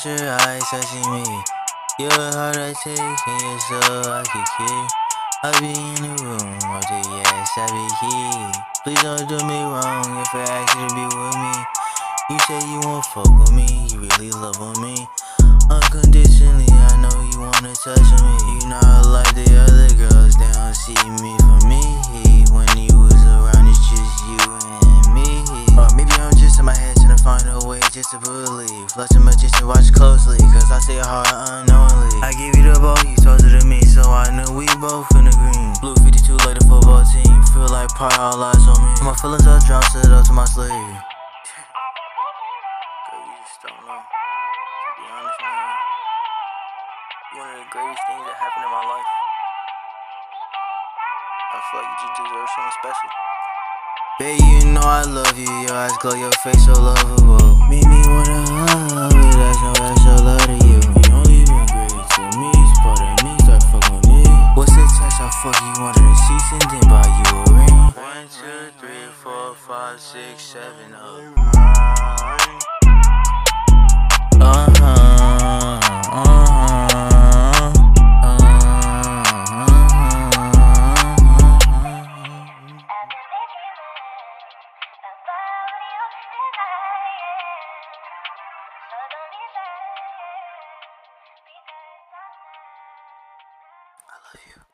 At your eyes touching me. Your heart I take and your soul I can keep. I'll be in the room all day, yes, I be here. Please don't do me wrong if I ask you to be with me. You say you won't fuck with me, you really love with me. Unconditionally, I know you wanna touch me. Just believe. Love too much just watch closely, cause I say hard unknowingly. I give you the ball, you told it to me, so I knew we both in the green. Blue 52 like the football team, feel like part all eyes on me. My feelings are drowned, sit up to my sleeve. Girl, you just don't know. To be honest, man, you one of the greatest things that happened in my life. I feel like you just deserve something special. Baby, you know I love you. Your eyes glow, your face so lovable. Made me wanna hug, that's no extra love to you. You only been great to me, of me, start fucking me. What's the touch? I fuck you under the sheets and then buy you a ring. One, two, three, four, five, six, seven, oh. I love you.